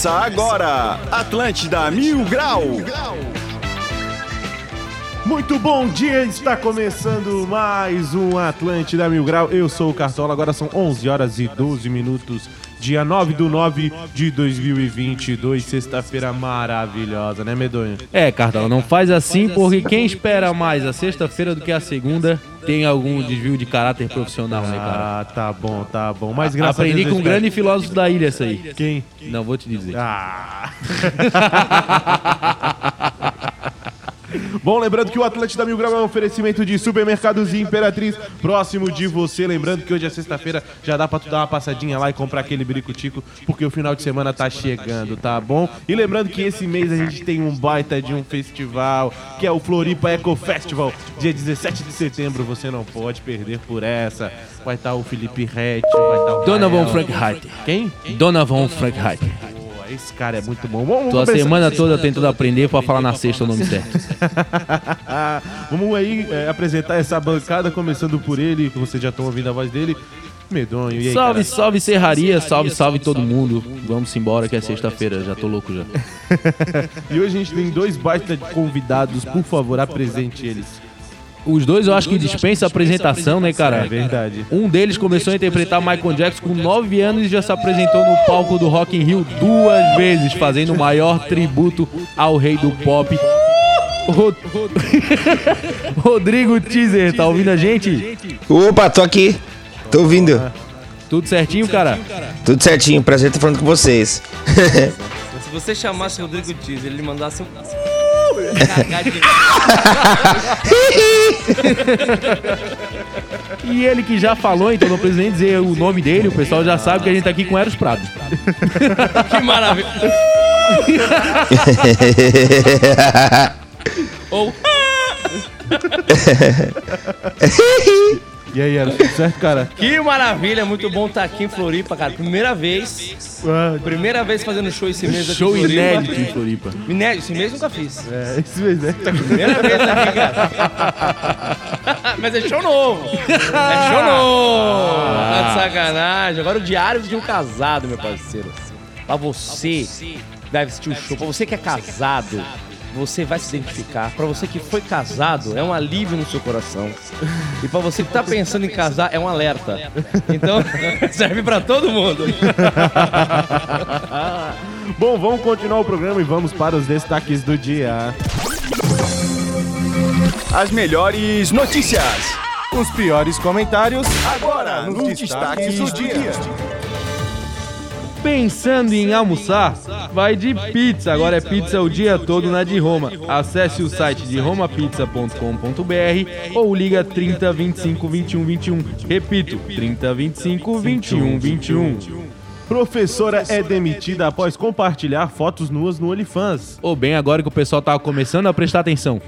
Começa agora, Atlântida Mil Grau. Muito bom dia, está começando mais um Atlântida Mil Grau. Eu sou o Cartola, agora são 11 horas e 12 minutos, dia 9 do 9 de 2022, sexta-feira maravilhosa, né, Medonho? É, Cartola, não faz assim porque quem espera mais a sexta-feira do que a segunda tem algum desvio de caráter profissional, né, cara? Ah, tá bom, tá bom. Mas graças Aprendi a Deus, com um cara. grande filósofo da ilha essa aí. Quem? Não vou te dizer. Ah. Bom, lembrando que o Atlântida Mil Grau é um oferecimento de supermercados e Imperatriz próximo de você. Lembrando que hoje é sexta-feira, já dá pra tu dar uma passadinha lá e comprar aquele brico-tico, porque o final de semana tá chegando, tá bom? E lembrando que esse mês a gente tem um baita de um festival, que é o Floripa Eco Festival, dia 17 de setembro. Você não pode perder por essa. Vai estar o Felipe Rett, vai estar o Donovan. Frank Reiter. Quem? Donovan Frank Reiter. Esse cara é muito bom. Vamos, Tô a semana toda tentando aprender pra falar na sexta o nome certo. Vamos aí é, apresentar essa bancada, começando por ele, que vocês já estão ouvindo a voz dele. Medonho, e aí, Salve, salve Serraria, salve, salve todo mundo. Vamos embora que é sexta-feira, já tô louco já. E hoje a gente tem dois baita convidados, por favor, apresente eles. Os dois eu acho que dispensa apresentação, né, cara? É verdade. Um deles começou a interpretar Michael Jackson com 9 anos e já se apresentou no palco do Rock in Rio duas vezes, fazendo o maior tributo ao rei do pop. Rod- Rodrigo Teaser, tá ouvindo a gente? Opa, tô aqui. Tô ouvindo. Tudo certinho, cara? Tudo certinho. Prazer estar falando com vocês. Se você chamasse o Rodrigo Teaser, ele mandasse um. E ele que já falou, então não precisa nem dizer o nome dele, o pessoal já sabe que a gente tá aqui com Eros Prado. que maravilha! Ou. E aí, era tudo certo, cara? Que maravilha! Muito bom estar aqui em Floripa, cara. Primeira vez. Ah, Primeira vez fazendo show esse mês aqui Show em Floripa. inédito em Floripa. Inédito, esse mês nunca fiz. É, esse mesmo, né? Primeira vez aqui, cara. Mas é show novo. É show novo. Tá de sacanagem. Agora o diário de um casado, meu parceiro. Pra você que vai assistir o show, pra você que é casado, você vai se identificar. Pra você que foi casado, é um alívio no seu coração. E pra você que tá pensando em casar, é um alerta. Então, serve pra todo mundo. Bom, vamos continuar o programa e vamos para os destaques do dia. As melhores notícias. Os piores comentários Agora, nos destaques do dia. Pensando em almoçar? Vai de pizza. Agora é pizza o dia todo na de Roma. Acesse o site de romapizza.com.br ou liga 30 25 21 21. Repito, 30 25 21 21. Professora é demitida após compartilhar fotos nuas no OnlyFans. Ou bem agora que o pessoal tava começando a prestar atenção.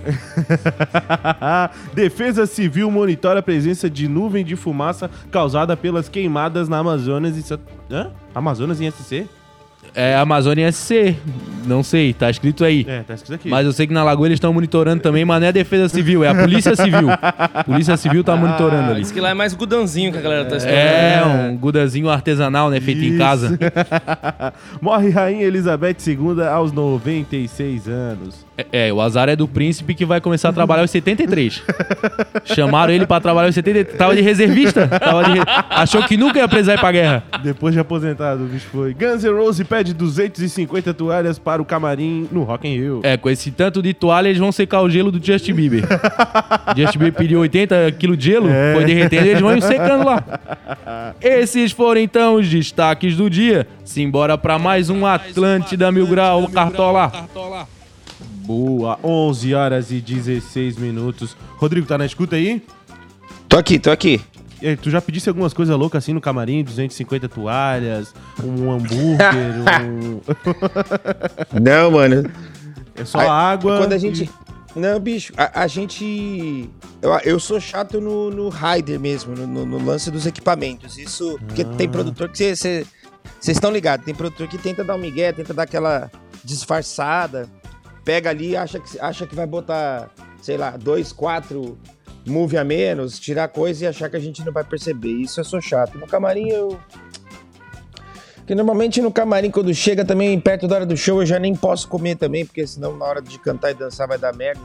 Defesa Civil monitora a presença de nuvem de fumaça causada pelas queimadas na Amazonas e... Hã? Amazonas em SC? É Amazônia SC. Não sei, tá escrito aí. É, tá escrito aqui. Mas eu sei que na Lagoa eles estão monitorando também, mas não é a Defesa Civil, é a Polícia Civil. Polícia Civil tá monitorando ali. Diz que lá é mais gudanzinho que a galera tá esperando. É, um gudazinho artesanal, né? Feito em Isso. casa. Morre Rainha Elizabeth II aos 96 anos. É, é, o azar é do príncipe que vai começar a trabalhar aos 73. Chamaram ele pra trabalhar aos 73. Tava de reservista? Tava de re- Achou que nunca ia precisar ir pra guerra. Depois de aposentado, o bicho foi. Guns N' Roses pede 250 toalhas para o camarim no Rock in Rio. É, com esse tanto de toalha, eles vão secar o gelo do Justin Bieber. Justin Bieber pediu 80 quilos de gelo, É. foi derretendo eles vão secando lá. Esses foram então os destaques do dia. Simbora pra mais um Atlântida Mil Grau, Cartola. Boa, 11 horas e 16 minutos. Rodrigo, tá na escuta aí? Tô aqui, tô aqui. E aí, tu já pedisse algumas coisas loucas assim no camarim? 250 toalhas, um hambúrguer, um... Não, mano. É só Aí, água. Quando a e- gente. Não, bicho, a, a gente. Eu, eu sou chato no, no rider mesmo, no, no- lance dos equipamentos. Isso. Porque tem produtor que você. Vocês estão ligados, tem produtor que tenta dar um migué, tenta dar aquela disfarçada, pega ali e acha que, acha que vai botar, sei lá, dois, quatro move a menos, tirar coisa e achar que a gente não vai perceber. Isso eu sou chato. No camarim eu. Porque normalmente no camarim, quando chega também perto da hora do show, eu já nem posso comer também, porque senão na hora de cantar e dançar vai dar merda.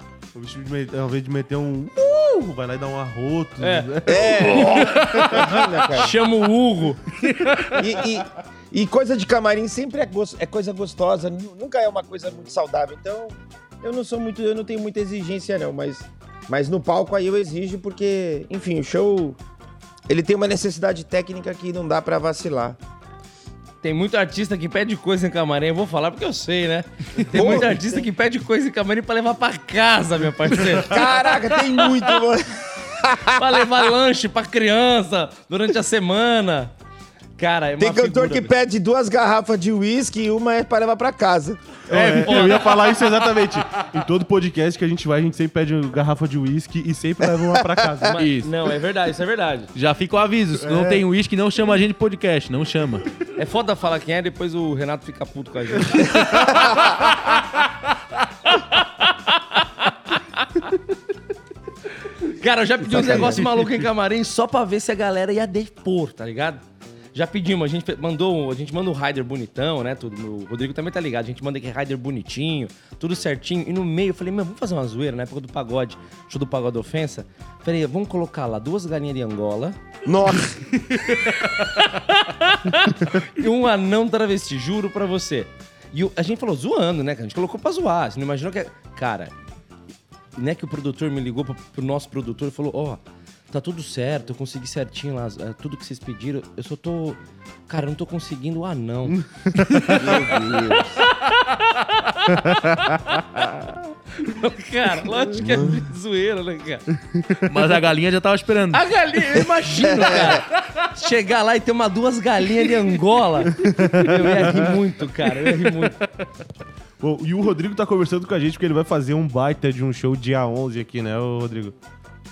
O bicho, ao invés de meter um. Uh, vai lá e dar um arroto. É. né? Cara. Chama o Hugo. E, e- e coisa de camarim sempre é, é coisa gostosa, nu- nunca é uma coisa muito saudável. Então, eu não sou muito, eu não tenho muita exigência não, mas, mas no palco aí eu exijo porque, enfim, o show ele tem uma necessidade técnica que não dá pra vacilar. Tem muito artista que pede coisa em camarim. Eu vou falar porque eu sei, né? Tem muito artista que pede coisa em camarim pra levar pra casa, meu parceiro. Caraca, tem muito, mano. pra levar lanche pra criança durante a semana. Cara, é uma Tem cantor figura, que pede duas garrafas de uísque e uma é pra levar pra casa. É, eu ia falar isso exatamente. Em todo podcast que a gente vai, a gente sempre pede garrafa de uísque e sempre leva uma pra casa. Mas- Isso. Não, é verdade, isso é verdade. Já fica o aviso. Se não tem uísque, não chama a gente de podcast. Não chama. É foda falar quem é, depois o Renato fica puto com a gente. Cara, eu já pedi uns negócios malucos em camarim só pra ver se a galera ia depor, tá ligado? Já pedimos, a gente mandou, a gente manda o rider bonitão, né? Tudo, o Rodrigo também tá ligado. A gente manda aquele rider bonitinho, tudo certinho. E no meio eu falei, meu, vamos fazer uma zoeira na época do pagode, show do pagode ofensa. Falei, vamos colocar lá duas galinhas de Angola, Nossa, e um anão travesti, juro pra você. E a gente falou zoando, né? A gente colocou pra zoar. Você não imaginou que. Cara, né que o produtor me ligou pro, pro nosso produtor e falou: Ó, tá tudo certo, eu consegui certinho lá, é, tudo que vocês pediram. Eu só tô. Cara, eu não tô conseguindo o anão. meu Deus. cara, lógico que é zoeira, né, cara? Mas a galinha já tava esperando. A galinha, eu imagino, cara. Chegar lá e ter uma duas galinhas de Angola. Eu ia rir muito, cara. Eu ia rir muito. Bom, e o Rodrigo tá conversando com a gente porque ele vai fazer um baita de um show dia 11 aqui, né, ô Rodrigo?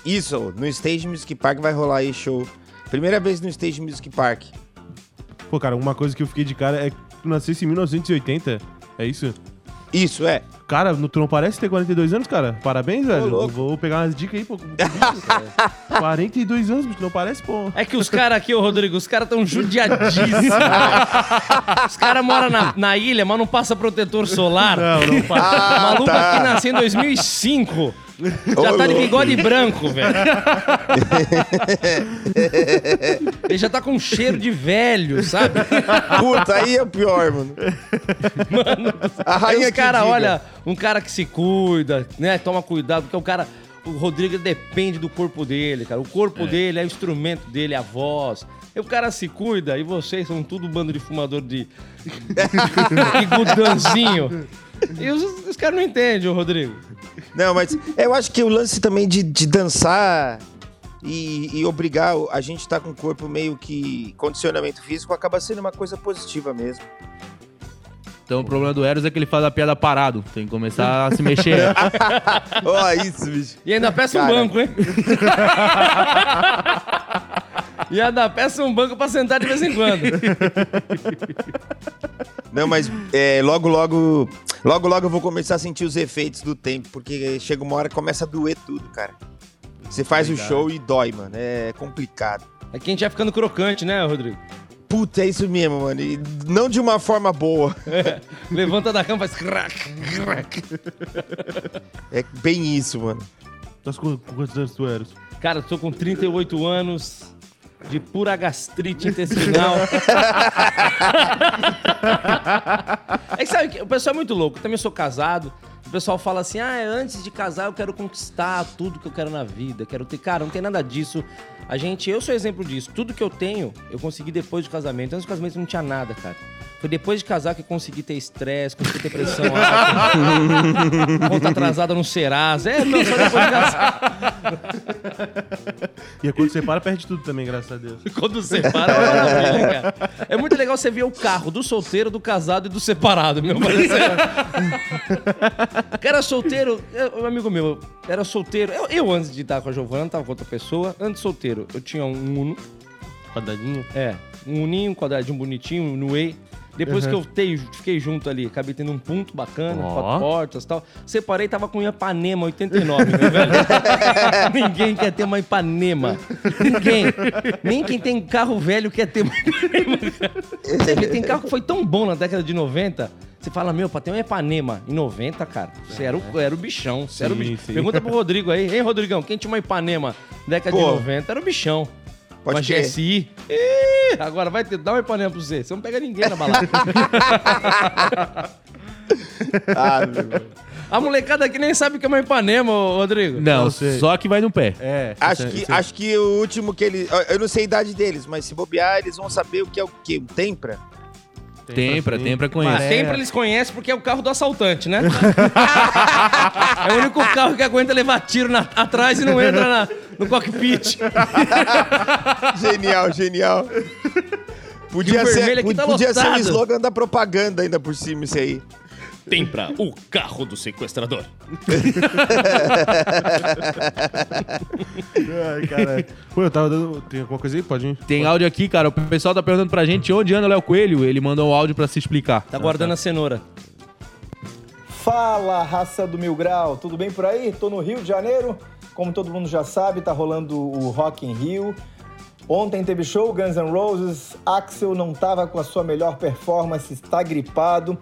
Isso, no Stage Music Park vai rolar aí show. Primeira vez no Stage Music Park. Pô, cara, uma coisa que eu fiquei de cara é que tu nascesse em 1980. É isso? Isso, é. Cara, no- tu não parece ter 42 anos, cara? Parabéns, velho. louco. Eu Vou pegar umas dicas aí, pô. 42 anos, bicho, não parece, pô. É que os caras aqui, ô Rodrigo, os caras tão judiadíssimos. os caras moram na, na ilha, mas não passa protetor solar. Não, não parece. o maluco tá. aqui nasceu em 2005. Já tá de bigode branco, velho. Ele já tá com cheiro de velho, sabe? Puta, aí é o pior, mano. a Aí os diga. olha, um cara que se cuida, né? Toma cuidado, porque o cara. O Rodrigo depende do corpo dele, cara. O corpo dele é o instrumento dele, a voz. E o cara se cuida e vocês são tudo um bando de fumador de. de gudanzinho. E os, os caras não entendem, ô Rodrigo. Não, mas eu acho que o lance também de, de dançar e, e obrigar a gente estar com o corpo meio que condicionamento físico acaba sendo uma coisa positiva mesmo. Então o problema do Eros é que ele faz a piada parado. Tem que começar a se mexer. Ó, isso, bicho. E ainda peça um Cara. banco, hein? e ainda peça um banco pra sentar de vez em quando. Não, mas é, logo, logo, logo, logo eu vou começar a sentir os efeitos do tempo, porque chega uma hora que começa a doer tudo, cara. Você faz o show e dói, mano. É complicado. É que a gente vai ficando crocante, né, Rodrigo? Puta, é isso mesmo, mano. E não de uma forma boa. Levanta da cama, faz crack, crack. É bem isso, mano. Tá quantos anos tu eras? Cara, eu tô com 38 anos de pura gastrite intestinal. é que sabe, que o pessoal é muito louco. Eu também sou casado. O pessoal fala assim: ah, antes de casar eu quero conquistar tudo que eu quero na vida. Quero ter. Cara, não tem nada disso. A gente, eu sou exemplo disso. Tudo que eu tenho, eu consegui depois do casamento. Antes do casamento não tinha nada, cara. Foi depois de casar que eu consegui ter estresse, consegui ter pressão alta, conta atrasada no Serasa. É, não, só depois de casar. E é quando você para, perde tudo também, graças a Deus. Quando separa, é uma maravilha, cara. É muito legal você ver o carro do solteiro, do casado e do separado, meu parceiro. Cara, solteiro, eu- um amigo meu, era solteiro. Eu, eu, antes de estar com a Giovana, tava com outra pessoa. Antes solteiro, eu tinha um Uno. Quadradinho. É, um Uninho, um quadradinho bonitinho, no Way. Depois que eu tei- fiquei junto ali, acabei tendo um ponto bacana, Ó. quatro portas e tal. Separei, tava com um Ipanema 89, meu velho. Ninguém quer ter uma Ipanema. Ninguém. Nem quem tem carro velho quer ter uma Ipanema. cara. Você vê, tem carro que foi tão bom na década de 90. Você fala, meu, pra ter um Ipanema em 90, cara, você era o, era o bichão. Você era o Sim, bichão. sim. Pergunta pro Rodrigo aí. Hein, Rodrigão, quem tinha uma Ipanema na década de Pô. 90 era o bichão. Pode uma crer. GSI. Ih, agora vai ter, dá uma Ipanema pra você. Você não pega ninguém na balada. Ah, meu. A molecada aqui nem sabe o que é uma Ipanema, ô, Rodrigo. Não, sei. só que vai no pé. É. Acho cê- que, cê- acho que o último que eles. Eu não sei a idade deles, mas se bobear, eles vão saber o que é o quê? Um Tempra? Tem pra, tem pra conhecer. Mas sempre eles conhecem porque é o carro do assaltante, né? é o único carro que aguenta levar tiro na- atrás e não entra na- no cockpit. Genial, genial. Podia ser, vermelho aqui tá podia ser o slogan da propaganda ainda por cima, isso aí. Tempra, o carro do sequestrador. Ai, caralho. Pô, eu tava dando. Tem alguma coisa aí? Pode ir. Tem áudio aqui, cara. O pessoal tá perguntando pra gente onde anda o Léo Coelho. Ele mandou um áudio pra se explicar. Tá guardando a cenoura. Fala, raça do Mil Grau, tudo bem por aí? Tô no Rio de Janeiro, como todo mundo já sabe, tá rolando o Rock in Rio. Ontem teve show Guns N' Roses, Axel não tava com a sua melhor performance, está gripado.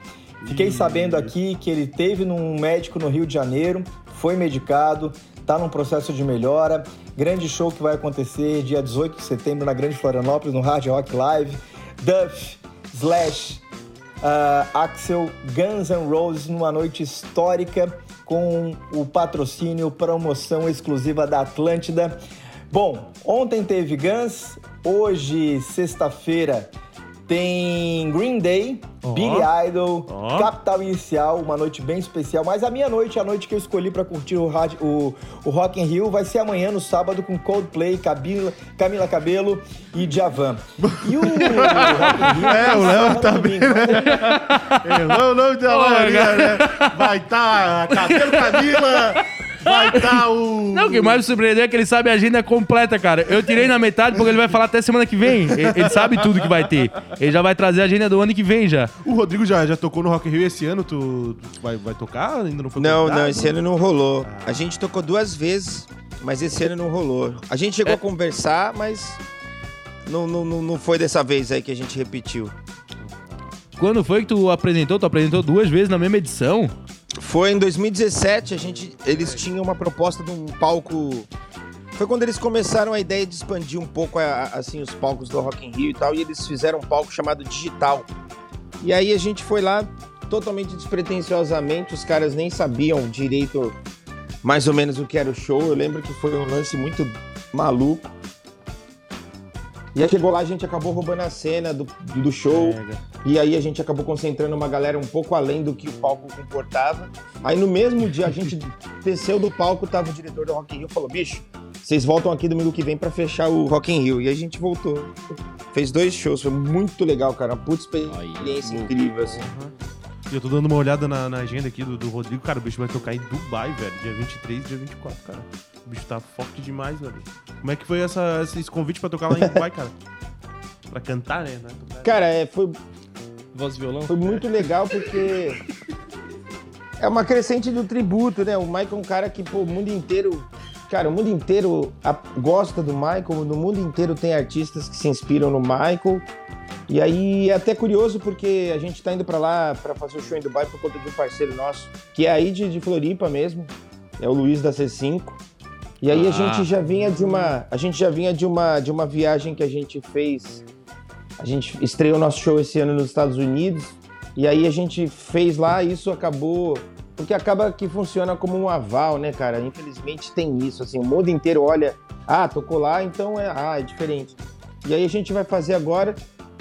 Fiquei sabendo aqui que ele teve num médico no Rio de Janeiro, foi medicado, tá num processo de melhora. Grande show que vai acontecer dia 18 de setembro na Grande Florianópolis, no Hard Rock Live. Duff, Slash, ah, Axel Guns N' Roses numa noite histórica com o patrocínio promoção exclusiva da Atlântida. Bom, ontem teve Guns, hoje, sexta-feira, tem Green Day, Billy Idol. Capital Inicial, uma noite bem especial. Mas a minha noite, a noite que eu escolhi pra curtir o, rádio- o, o Rock in Rio, vai ser amanhã, no sábado, com Coldplay, Camila, Camila Cabelo e Djavan. E o Rock in Rio... É, o Léo tá domingo. Errou o nome da Maria, né? Vai tá Cabelo Camila, vai tá o... Não, o que mais me surpreendeu é que ele sabe a agenda completa, cara. Eu tirei na metade porque ele vai falar até semana que vem. Ele, ele sabe tudo que vai ter. Ele já vai trazer a agenda do ano que vem já. O Rodrigo já, já tocou no Rock in Rio esse ano, tu, tu vai, vai tocar? Ainda não foi Não, convidado? não, esse ano não rolou. A gente tocou duas vezes, mas esse ano não rolou. A gente chegou a conversar, mas não, não, não, não foi dessa vez aí que a gente repetiu. Quando foi que tu apresentou? Tu apresentou duas vezes na mesma edição? Foi em 2017, a gente, eles tinham uma proposta de um palco. Foi quando eles começaram a ideia de expandir um pouco a- a- assim os palcos do Rock in Rio e tal, e eles fizeram um palco chamado Digital. E aí a gente foi lá totalmente despretensiosamente, os caras nem sabiam direito mais ou menos o que era o show. Eu lembro que foi um lance muito maluco. E aí chegou lá, a gente acabou roubando a cena do, do show. E aí a gente acabou concentrando uma galera um pouco além do que o palco comportava. Aí no mesmo dia a gente desceu do palco, tava o diretor do Rock in Rio e falou: "Bicho, vocês voltam aqui domingo que vem pra fechar o Rock in Rio". E a gente voltou. Fez dois shows, foi muito legal, cara, uma puta experiência incrível assim. E Eu tô dando uma olhada na, na agenda aqui do, do Rodrigo. Cara, o bicho vai tocar em Dubai, velho. Dia 23 e dia 24, cara. O bicho tá forte demais, velho. Como é que foi essa, esse convite pra tocar lá em Dubai, cara? Pra cantar, né? É. Cara, é, foi, Voz e violão. foi muito legal porque é uma crescente do tributo, né? O Michael é um cara que, pô, o mundo inteiro. Cara, o mundo inteiro gosta do Michael, no mundo inteiro tem artistas que se inspiram no Michael. E aí é até curioso porque a gente tá indo pra lá pra fazer o show em Dubai por conta de um parceiro nosso, que é aí de, de Floripa mesmo, é o Luiz da C5. E aí a Ah. gente já vinha de uma, a gente já vinha de uma de uma viagem que a gente fez. A gente estreou nosso show esse ano nos Estados Unidos e aí a gente fez lá, isso acabou porque acaba que funciona como um aval, né, cara? Infelizmente tem isso, assim, o mundo inteiro olha, ah, tocou lá, então é, ah, é diferente. E aí a gente vai fazer agora,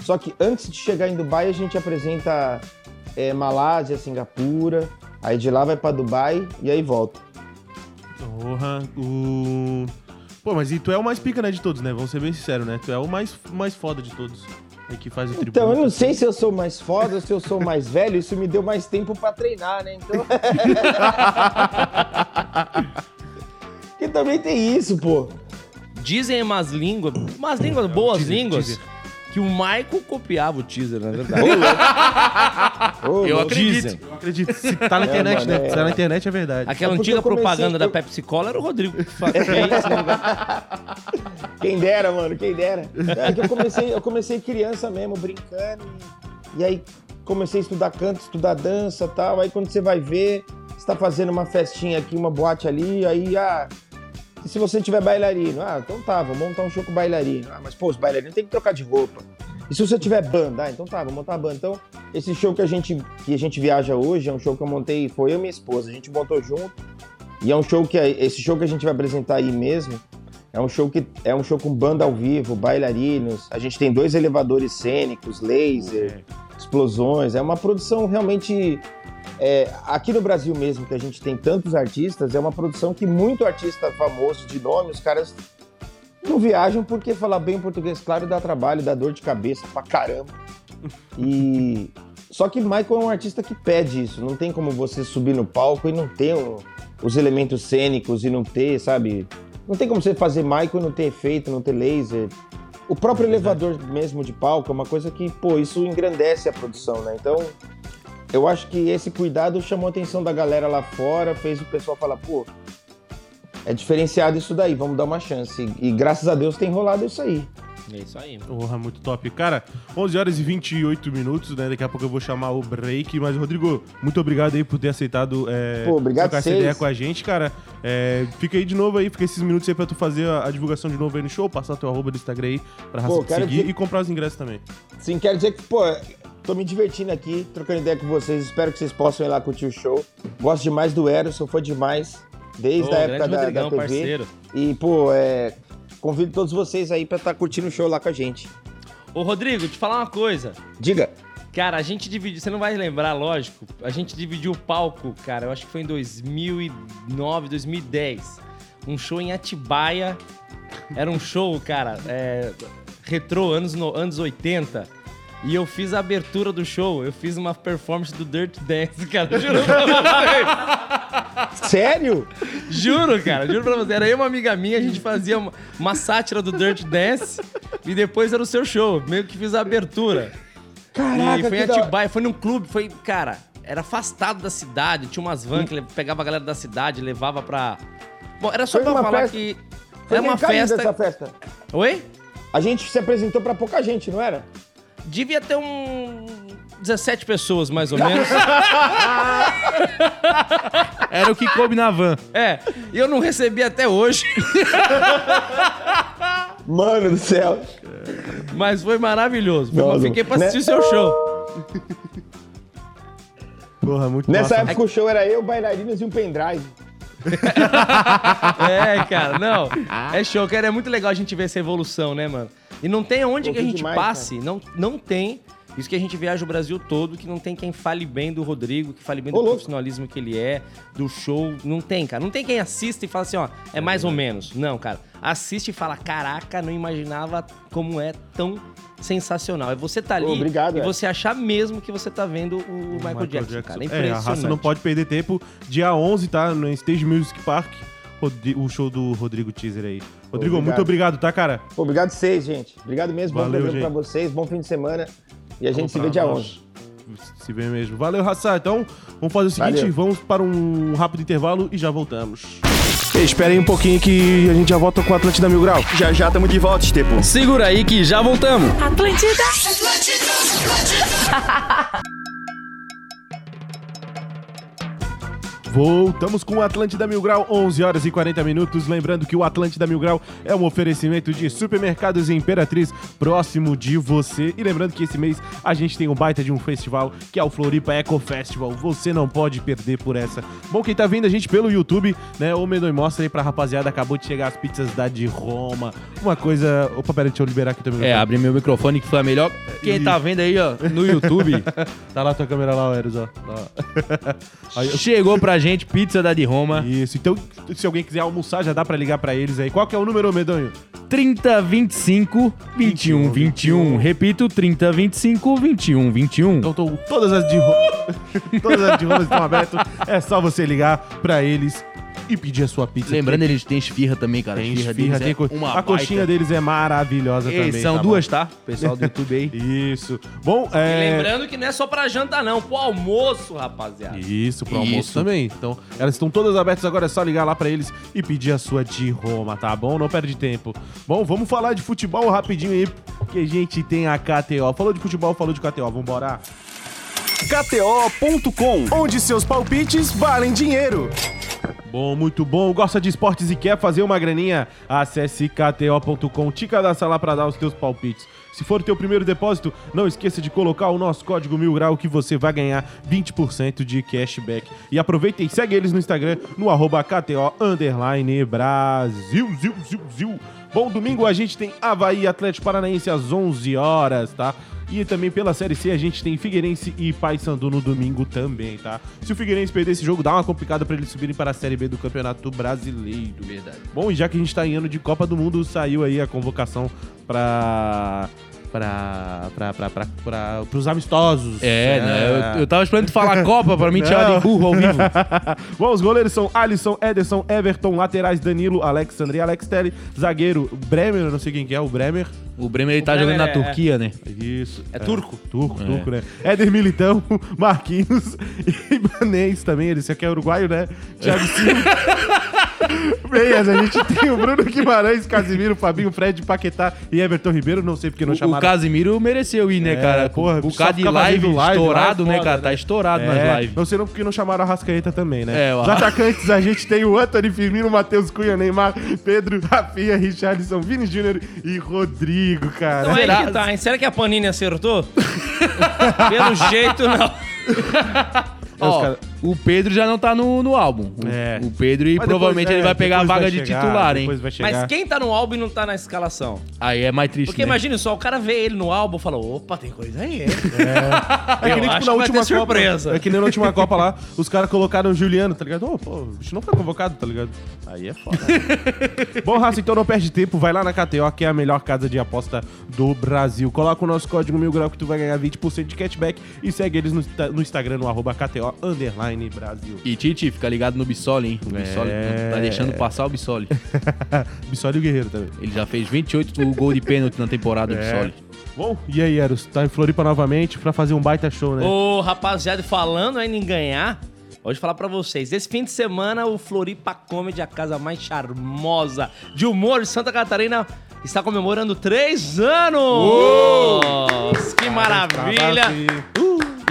só que antes de chegar em Dubai a gente apresenta é, Malásia, Singapura, aí de lá vai pra Dubai e aí volta. Porra, o. Pô, mas e tu é o mais pica, né, de todos, né? Vamos ser bem sinceros, né? Tu é o mais, mais foda de todos. Aí que faz o tributo. Então, eu não sei se eu sou mais foda ou se eu sou mais velho, isso me deu mais tempo pra treinar, né? Então. que também tem isso, pô. Dizem umas línguas, umas línguas, boas dizem, línguas, dizem. Que o Michael copiava o teaser, na verdade. Ô, Eu acredito. Eu acredito. Se tá na É, internet, mano, né? é. Se tá na internet é verdade. Aquela É porque antiga eu comecei- propaganda da eu- Pepsi Cola era o Rodrigo que fa- fez. né? Quem dera, mano, quem dera. É que eu comecei, eu comecei criança mesmo, brincando. E, e aí comecei a estudar canto, estudar dança e tal. Aí quando você vai ver, você tá fazendo uma festinha aqui, uma boate ali, aí, ah. E se você tiver bailarino? Ah, então tá, vou montar um show com bailarino. Ah, mas pô, os bailarinos tem que trocar de roupa. E se você tiver banda? Ah, então tá, vou montar a banda. Então, esse show que a gente, que a gente viaja hoje é um show que eu montei, foi eu e minha esposa, a gente montou junto. E é um show que, esse show que a gente vai apresentar aí mesmo, é um show que é um show com banda ao vivo, bailarinos. A gente tem dois elevadores cênicos, laser, explosões. É uma produção realmente é, aqui no Brasil mesmo que a gente tem tantos artistas. É uma produção que muito artista famoso de nome, os caras não viajam porque falar bem português claro dá trabalho, dá dor de cabeça pra caramba. E só que Michael é um artista que pede isso. Não tem como você subir no palco e não ter o- os elementos cênicos e não ter, sabe? Não tem como você fazer Michael e não ter efeito, não ter laser. O próprio elevador mesmo de palco é uma coisa que, pô, isso engrandece a produção, né? Então, eu acho que esse cuidado chamou a atenção da galera lá fora, fez o pessoal falar, pô, é diferenciado isso daí, vamos dar uma chance. E, graças a Deus tem rolado isso aí. É isso aí. Porra, muito top. Cara, 11 horas e 28 minutos, né? Daqui a pouco eu vou chamar o break. Mas, Rodrigo, muito obrigado aí por ter aceitado é, Pô, obrigado trocar essa vocês. ideia com a gente, cara. É, fica aí de novo aí, fica esses minutos aí pra tu fazer a, a divulgação de novo aí no show, passar teu arroba do Instagram aí pra raça Pô, te quero seguir dizer- e comprar os ingressos também. Sim, quero dizer que, pô, tô me divertindo aqui, trocando ideia com vocês. Espero que vocês possam ir lá curtir o show. Gosto demais do Eros, sou fã demais. Desde Ô, a época da, da TV. parceiro. E, pô, é, convido todos vocês aí pra estar curtindo o show lá com a gente. Ô, Rodrigo, te falar uma coisa. Diga. Cara, a gente dividiu, você não vai lembrar, lógico. A gente dividiu o palco, cara, eu acho que foi em 2009, 2010. Um show em Atibaia. Era um show, cara, é, retrô, anos, no- anos 80. E eu fiz a abertura do show, eu fiz uma performance do Dirt Dance, cara. Juro pra vocês. Sério? Juro, cara, juro pra você. Era eu e uma amiga minha, a gente fazia uma, uma sátira do Dirt Dance e depois era o seu show. Meio que fiz a abertura. Caraca, e foi em que da- Atibaia, foi num clube, foi, cara, era afastado da cidade, tinha umas vans que pegava a galera da cidade, levava pra. Bom, era só Foi pra uma falar festa- que. Foi é uma festa. essa festa. Oi? A gente se apresentou pra pouca gente, não era? Devia ter um. 17 pessoas, mais ou menos. Era o que coube na van. é, e eu não recebi até hoje, Mano do céu. mas foi maravilhoso. Não, fiquei pra né? assistir o seu show. Porra, muito Nessa massa. época o show era eu, bailarinos e um pendrive. É, cara, não. É show, cara. É muito legal a gente ver essa evolução, né, mano? E não tem onde que a gente demais, passe, não, não tem. Isso que a gente viaja o Brasil todo, que não tem quem fale bem do Rodrigo, que fale bem do Ô, louco. profissionalismo que ele é, do show. Não tem, cara. Não tem quem assista e fala assim, ó, é mais ou menos. Não, cara. Assiste e fala, caraca, não imaginava como é tão sensacional. É você tá ali Ô, obrigado, e é. você achar mesmo que você tá vendo o Michael, Jackson, cara. É É, impressionante. a raça não pode perder tempo. Dia 11, tá? No Stage Music Park. O show do Rodrigo Teaser aí. Rodrigo, Obrigado. muito obrigado, tá, cara? Pô, obrigado vocês, gente. Obrigado mesmo. Valeu, bom programa gente. pra vocês. Bom fim de semana. E a gente se Pra vê dia nós. 11. Se vê mesmo. Valeu, Raça. Então, vamos fazer o seguinte: Valeu. vamos para um rápido intervalo e já voltamos. Espera aí um pouquinho que a gente já volta com a Atlântida Mil Grau. Já já tamo de volta, Estepo. Segura aí que já voltamos. Atlântida. Voltamos com o Atlântida Mil Grau, 11 horas e 40 minutos. Lembrando que o Atlântida Mil Grau é um oferecimento de supermercados Imperatriz próximo de você. E lembrando que esse mês a gente tem um baita de um festival que é o Floripa Eco Festival. Você não pode perder por essa. Bom, quem tá vendo a gente pelo YouTube, né? O Medonho mostra aí pra rapaziada. Acabou de chegar as pizzas da de Roma. Uma coisa. Opa, peraí, deixa eu liberar aqui também. É, abre meu microfone que foi a melhor. Quem tá vendo aí, ó, no YouTube, Tá lá a tua câmera lá, Eros, ó. Lá. Aí, chegou pra gente pizza da de Roma. Isso, então se alguém quiser almoçar, já dá pra ligar pra eles aí. Qual que é o número, Medonho? 3025 21 21. Repito, 3025 21 21. Então tô- todas as de Roma. todas as de Roma estão abertas. É só você ligar pra eles. E pedir a sua pizza. Lembrando, eles têm esfirra também, cara. tem esfirra, esfirra, deles tem é co- uma A coxinha baita. deles é maravilhosa Ei, também. são tá duas, tá? Pessoal do YouTube aí. bom? Isso. Bom, E é... lembrando que não é só pra janta, não. Pro almoço, rapaziada. Isso, pro almoço Isso. também. Então, elas estão todas abertas agora, é só ligar lá pra eles e pedir a sua de Roma, tá bom? Não perde tempo. Bom, vamos falar de futebol rapidinho aí, que a gente tem a KTO. Falou de futebol, falou de KTO, vambora. KTO.com, onde seus palpites valem dinheiro. Bom, muito bom. Gosta de esportes e quer fazer uma graninha? Acesse kto.com, te cadastra lá pra dar os teus palpites. Se for teu primeiro depósito, não esqueça de colocar o nosso código Mil Grau que você vai ganhar 20% de cashback. E aproveita e segue eles no Instagram, no arroba KTO Brasil. Ziu, ziu, ziu. Bom, domingo a gente tem Havaí Atlético Paranaense às 11 horas, tá? E também pela Série C a gente tem Figueirense e Paysandu no domingo também, tá? Se o Figueirense perder esse jogo, dá uma complicada pra eles subirem para a Série B do Campeonato Brasileiro. Verdade. Bom, e já que a gente tá em ano de Copa do Mundo, saiu aí a convocação pra. Pra. pra. pra. pra. pra pros amistosos. É, né? Eu, eu tava esperando tu falar Copa pra mim Não. de burro ao vivo. Bom, os goleiros são Alisson, Ederson, Everton, laterais Danilo, Alexandre e Alex Telles, zagueiro Bremer, eu não sei quem que é, o Bremer. O Bremer ele tá Bremer jogando na é- Turquia, né? Isso. É turco? Turco, turco, né? Éder Militão, Marquinhos, Ibanez também, ele aqui é uruguaio, né? Thiago Silva. Meias, a gente tem o Bruno Guimarães, Casimiro, Fabinho, Fred, Paquetá e Everton Ribeiro, não sei porque não O, o chamaram. Casimiro mereceu ir, né, É, cara? porra, o cara de live, live, estourado, lá é né, cara? Tá estourado É, nas lives. Não sei não porque não chamaram a Rascaeta também, né? É, Os atacantes a gente tem o Anthony Firmino, Matheus Cunha, Neymar, Pedro, Rafinha, Richarlison, Vini Júnior e Rodrigo, cara. Então aí Será? que tá, hein? Será que a Panini acertou? Pelo jeito, não. Os Ó, cara- o Pedro já não tá no, no álbum. O, É. o Pedro, e Mas provavelmente depois, ele é, vai pegar a vaga vai de chegar, titular, hein? Depois vai chegar. Mas quem tá no álbum e não tá na escalação? Aí é mais triste, Porque né? imagina só, o cara vê ele no álbum e fala, opa, tem coisa aí, hein? É que nem, tipo, na última ter Copa. surpresa. É que nem na última Copa lá, os caras colocaram o Juliano, tá ligado? Ô, pô, o bicho não foi convocado, tá ligado? Aí é foda. Bom, Raça, então não perde tempo, vai lá na KTO, que é a melhor casa de aposta do Brasil. Coloca o nosso código Mil Grau que tu vai ganhar 20% de cashback e segue eles no, no Instagram, no arroba KTO underline Brasil. E Titi, fica ligado no Bissoli, hein? O É. Bissoli tá deixando passar o Bissoli. Bissoli e o Guerreiro também. Ele já fez 28 gol de pênalti na temporada, É. Bissoli. Bom, e aí, Eros? Tá em Floripa novamente pra fazer um baita show, né? Ô, rapaziada, falando ainda em ganhar, hoje falar pra vocês. Esse fim de semana, o Floripa Comedy, a casa mais charmosa de humor de Santa Catarina, está comemorando três anos! Que maravilha!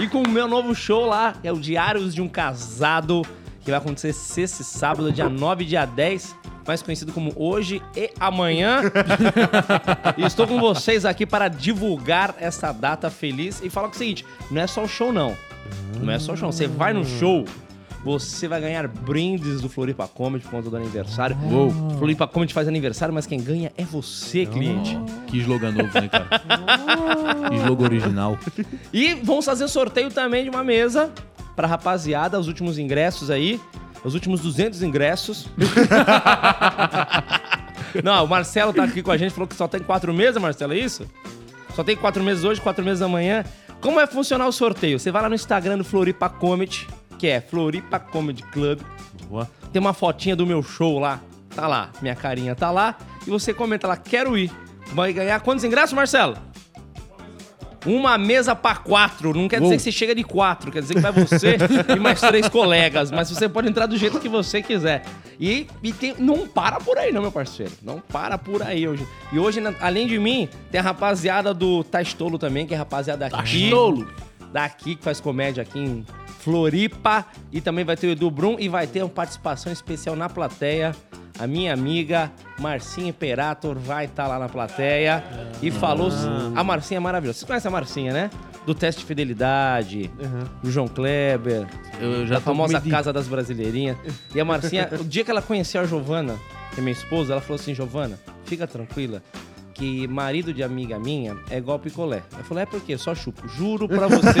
E com o meu novo show lá, que é o Diários de um Casado, que vai acontecer esse sábado, dia 9 e dia 10, mais conhecido como Hoje e Amanhã. e estou com vocês aqui para divulgar essa data feliz e falar o seguinte: não é só o show, não. Não é só o show. Você vai no show. Você vai ganhar brindes do Floripa Comedy por conta do aniversário. Uou. Floripa Comedy faz aniversário, mas quem ganha é você, cliente. Que slogan novo, né, cara? Que slogan original. E vamos fazer sorteio também de uma mesa pra rapaziada, os últimos ingressos aí. Os últimos 200 ingressos. Não, o Marcelo tá aqui com a gente, falou que só tem quatro meses, Marcelo, é isso? Só tem quatro meses hoje, quatro meses amanhã. Como vai funcionar o sorteio? Você vai lá no Instagram do Floripa Comedy, que é Floripa Comedy Club. Boa. Tem uma fotinha do meu show lá. Tá lá, minha carinha tá lá. E você comenta lá, quero ir. Vai ganhar quantos ingressos, Marcelo? Uma mesa pra quatro. Não quer dizer Uou. que você chega de quatro, quer dizer que vai você e mais três colegas. Mas você pode entrar do jeito que você quiser. E, e tem- não para por aí, não, meu parceiro. Não para por aí hoje. E hoje, além de mim, tem a rapaziada do Tastolo também, que é a rapaziada aqui. Tastolo. Daqui, que faz comédia aqui em Floripa. E também vai ter o Edu Brum e vai ter uma participação especial na plateia. A minha amiga Marcinha Imperator vai estar lá na plateia e falou. A Marcinha é maravilhosa. Você conhece a Marcinha, né? Do teste de fidelidade, do João Kleber, Eu já da tô famosa de- Casa das Brasileirinhas. E a Marcinha, o dia que ela conheceu a Giovana, que é minha esposa, ela falou assim: Giovana, fica tranquila. Que marido de amiga minha é igual picolé. Eu falei, é porque só chupo. Juro pra você.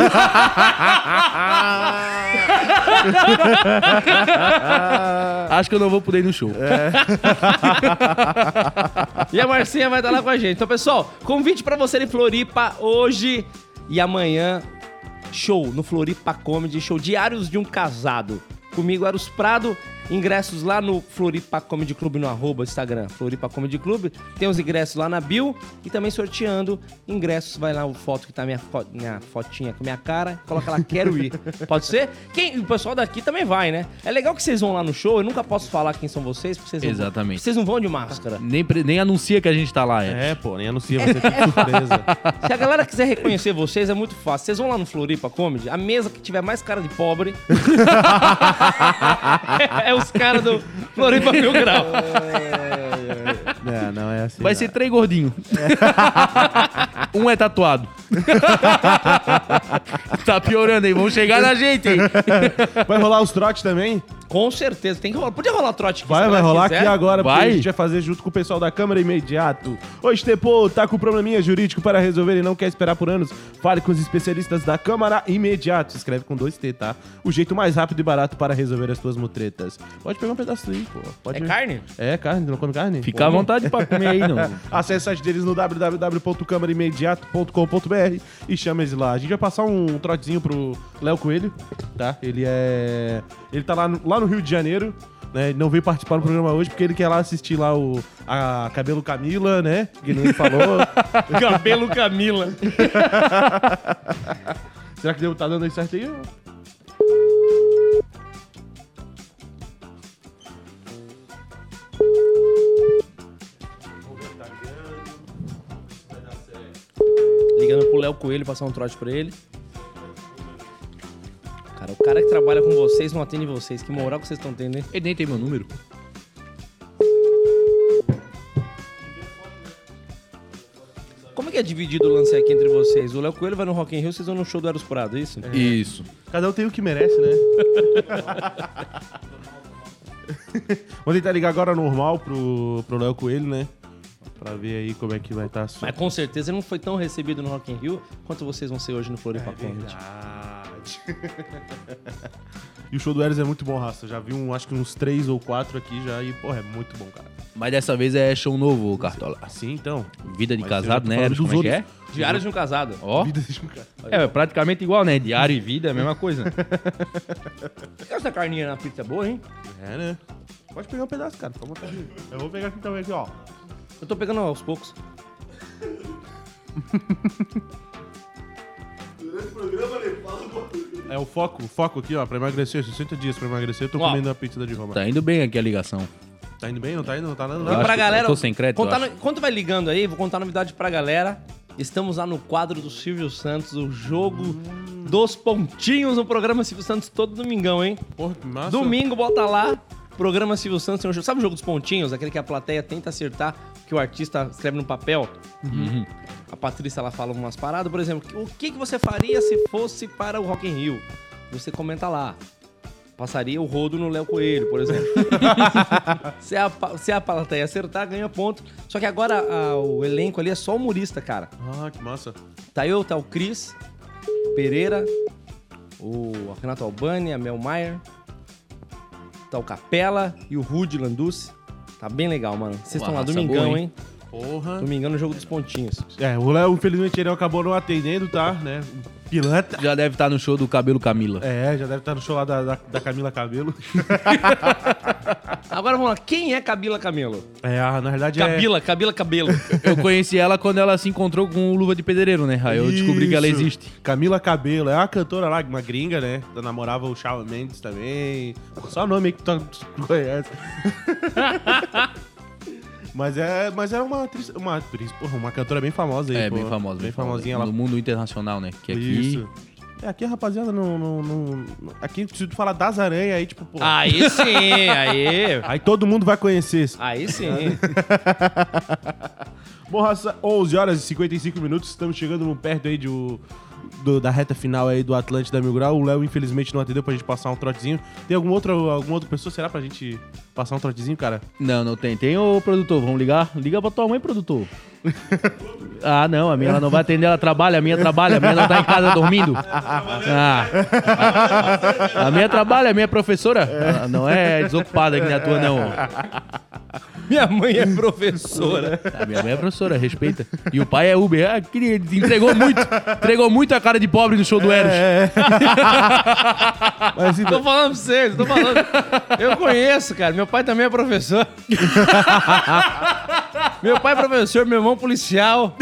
Acho que eu não vou poder ir no show. E a Marcinha vai estar lá com a gente. Então, pessoal, convite pra você em Floripa hoje e amanhã. Show no Floripa Comedy, show Diários de um Casado. Comigo, Eros Prado. Ingressos lá no Floripa Comedy Club no arroba Instagram, Floripa Comedy Club. Tem os ingressos lá na bio e também sorteando ingressos. Vai lá o foto que tá minha, fo- minha fotinha com minha cara, coloca lá, quero ir. Pode ser? Quem, o pessoal daqui também vai, né? É legal que vocês vão lá no show, eu nunca posso falar quem são vocês, porque vocês não, Exatamente. vocês não vão de máscara. Nem, nem anuncia que a gente tá lá, é. É, pô, nem anuncia, vai ser tudo surpresa. Se a galera quiser reconhecer vocês, é muito fácil. Vocês vão lá no Floripa Comedy, a mesa que tiver mais cara de pobre é, os caras do Floripa Mil Grau. É, não é assim. Vai não. ser três gordinhos. um é tatuado. tá piorando aí, vão chegar na gente, hein? Vai rolar os trotes também? Com certeza, tem que rolar. Podia rolar trote aqui. Vai, vai rolar quiser. aqui agora, porque Vai. a gente vai fazer junto com o pessoal da Câmara imediato. Ô, Estepô, tá com probleminha jurídico para resolver e não quer esperar por anos? Fale com os especialistas da Câmara imediato. Se escreve com dois T, tá? O jeito mais rápido e barato para resolver as tuas mutretas. Pode pegar um pedaço aí, pô. Pode É carne? É, carne, não come carne? Fica à vontade pra comer aí, não. Acesse o site deles no www.câmaraimediato.com.br e chama eles lá. A gente vai passar um trotezinho pro Léo Coelho, tá? Ele é. Ele tá lá no, lá no Rio de Janeiro. Né, ele não veio participar do programa hoje porque ele quer lá assistir lá o a Cabelo Camila, né? Que ele falou. Cabelo Camila. Será que deu, tá dando aí certo aí? Ligando pro Léo Coelho, passar um trote pra ele. Cara, o cara que trabalha com vocês não atende vocês. Que moral que vocês estão tendo, hein? Ele nem tem meu número. Como é que é dividido o lance aqui entre vocês? O Léo Coelho vai no Rock in Rio, vocês vão no show do Eros Prado, é isso? Isso. Cada um tem o que merece, né? Vou tentar ligar agora normal pro, pro Léo Coelho, né? Pra ver aí como é que vai estar a sua. Mas com certeza ele não foi tão recebido no Rock in Rio quanto vocês vão ser hoje no Floripa É E o show do Eros é muito bom, Raça. Já vi um, acho que uns três ou quatro aqui já e, porra, é muito bom, cara. Mas dessa vez é show novo, Cartola. Assim, então. Vida de Mas casado, né? Eros? dos Como é que é? outros. Diário de um casado. Ó, Vida de um cara. é praticamente igual, né? Diário e vida é a mesma coisa. Essa carninha na pizza é boa, hein? É, né? Pode pegar um pedaço, cara. Fica à vontade. Eu vou pegar aqui também, aqui, ó. Eu tô pegando aos poucos. É o foco, o foco aqui, ó, pra emagrecer. 60 dias pra emagrecer, eu tô Ó. comendo a pizza da de Roma. Tá indo bem aqui a ligação. Tá indo bem? Não tá indo? Não tá dando nada? acho pra que- galera. eu tô sem crédito, contar eu no- enquanto vai ligando aí, vou contar novidade pra galera. Estamos lá no quadro do Silvio Santos, o jogo dos pontinhos no programa Silvio Santos todo domingão, hein? Porra, que massa. Domingo, bota lá. Programa Silvio Santos tem um jogo. Sabe o jogo dos pontinhos? Aquele que a plateia tenta acertar o que o artista escreve no papel? A Patrícia ela fala umas paradas, por exemplo, o que, que você faria se fosse para o Rock in Rio? Você comenta lá. Passaria o rodo no Léo Coelho, por exemplo. se, a, se a plateia acertar, ganha ponto. Só que agora a- o elenco ali é só humorista, cara. Ah, que massa. Tá eu, tá o Cris Pereira, o Renato Albani, a Mel Maier, tá o Capela e o Rudy Landucci. Tá bem legal, mano. Vocês estão lá domingão, boa, hein? hein? Porra. Domingão no jogo dos pontinhos. É, o Léo, infelizmente, ele acabou não atendendo, tá? Né? Pilantra. Já deve estar no show do Cabelo Camila. É, já deve estar no show lá da, da, da Camila Cabelo. Agora vamos lá, quem é Cabila Camelo? É, ah, na verdade é... Cabila, Cabila Cabelo. Eu conheci ela quando ela se encontrou com o Luva de Pedreiro, né? Aí eu descobri que ela Isso. existe. Camila Cabelo, é uma cantora lá, uma gringa, né? Ela namorava o Shawn Mendes também. Só o nome aí que tu tu conhece. mas é, mas é uma atriz, uma atriz, porra, uma cantora bem famosa aí, É, pô. bem famosa. bem famosinha lá. No mundo internacional, né? Que aqui... Isso. É, aqui a rapaziada não, não, não- Aqui, se tu falar das aranhas, aí, tipo, pô. Aí sim, aí. Aí todo mundo vai conhecer isso. Aí sim. Bom, raça, 11 horas e 55 minutos. Estamos chegando perto aí de, do- da reta final aí do Atlântida Mil Grau. O Léo, infelizmente, não atendeu pra gente passar um trotezinho. Tem alguma outra, alguma outra pessoa? Será pra gente passar um trotezinho, cara? Não, não tem. Tem o produtor, vamos ligar? Liga pra tua mãe, produtor. ah, não, a minha ela não vai atender, ela trabalha, a minha trabalha, a minha não tá em casa dormindo. Ah. A minha trabalha, a minha é professora. Ela não é desocupada que nem a tua, não. Minha mãe é professora. A minha mãe é professora, respeita. E o pai é Uber. Ah, queria, entregou muito. Entregou muito a cara de pobre no show do Eros. Mas então, Tô falando pra vocês, tô falando. Eu conheço, cara. Meu pai também é professor. meu pai é professor, meu irmão policial.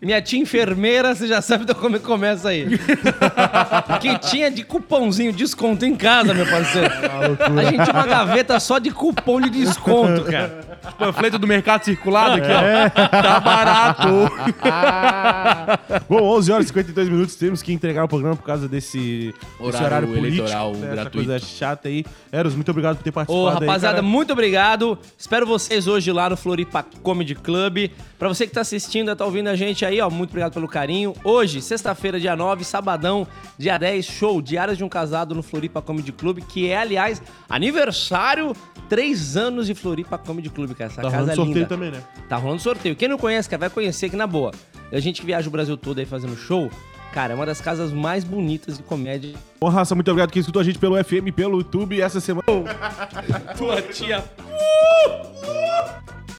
Minha tia enfermeira, você já sabe de como começa aí. Que tinha de cupomzinho, desconto em casa, meu parceiro. A gente tinha uma gaveta só de cupom de desconto, cara. Panfleto do mercado circulado aqui, ó. Tá barato. Bom, 11 horas e 52 minutos, temos que entregar o programa por causa desse desse Horário horário, eleitoral político, né, essa gratuito. coisa chata aí. Eros, muito obrigado por ter Ô, participado aí, rapaziada, cara. muito obrigado. Espero vocês hoje lá no Floripa Comedy Club. Pra você que tá assistindo, tá ouvindo a gente aí, ó, muito obrigado pelo carinho. Hoje, sexta-feira, dia 9, sabadão, dia 10, show Diários de um Casado no Floripa Comedy Club, que é, aliás, aniversário, três anos de Floripa Comedy Club, cara. Essa Tá casa rolando é sorteio linda. também, né? Tá rolando sorteio. Quem não conhece, cara, vai conhecer aqui na boa. A gente que viaja o Brasil todo aí fazendo show, cara, é uma das casas mais bonitas de comédia. Bom, raça, muito obrigado que escutou a gente pelo FM, pelo YouTube. Essa semana. Tua tia.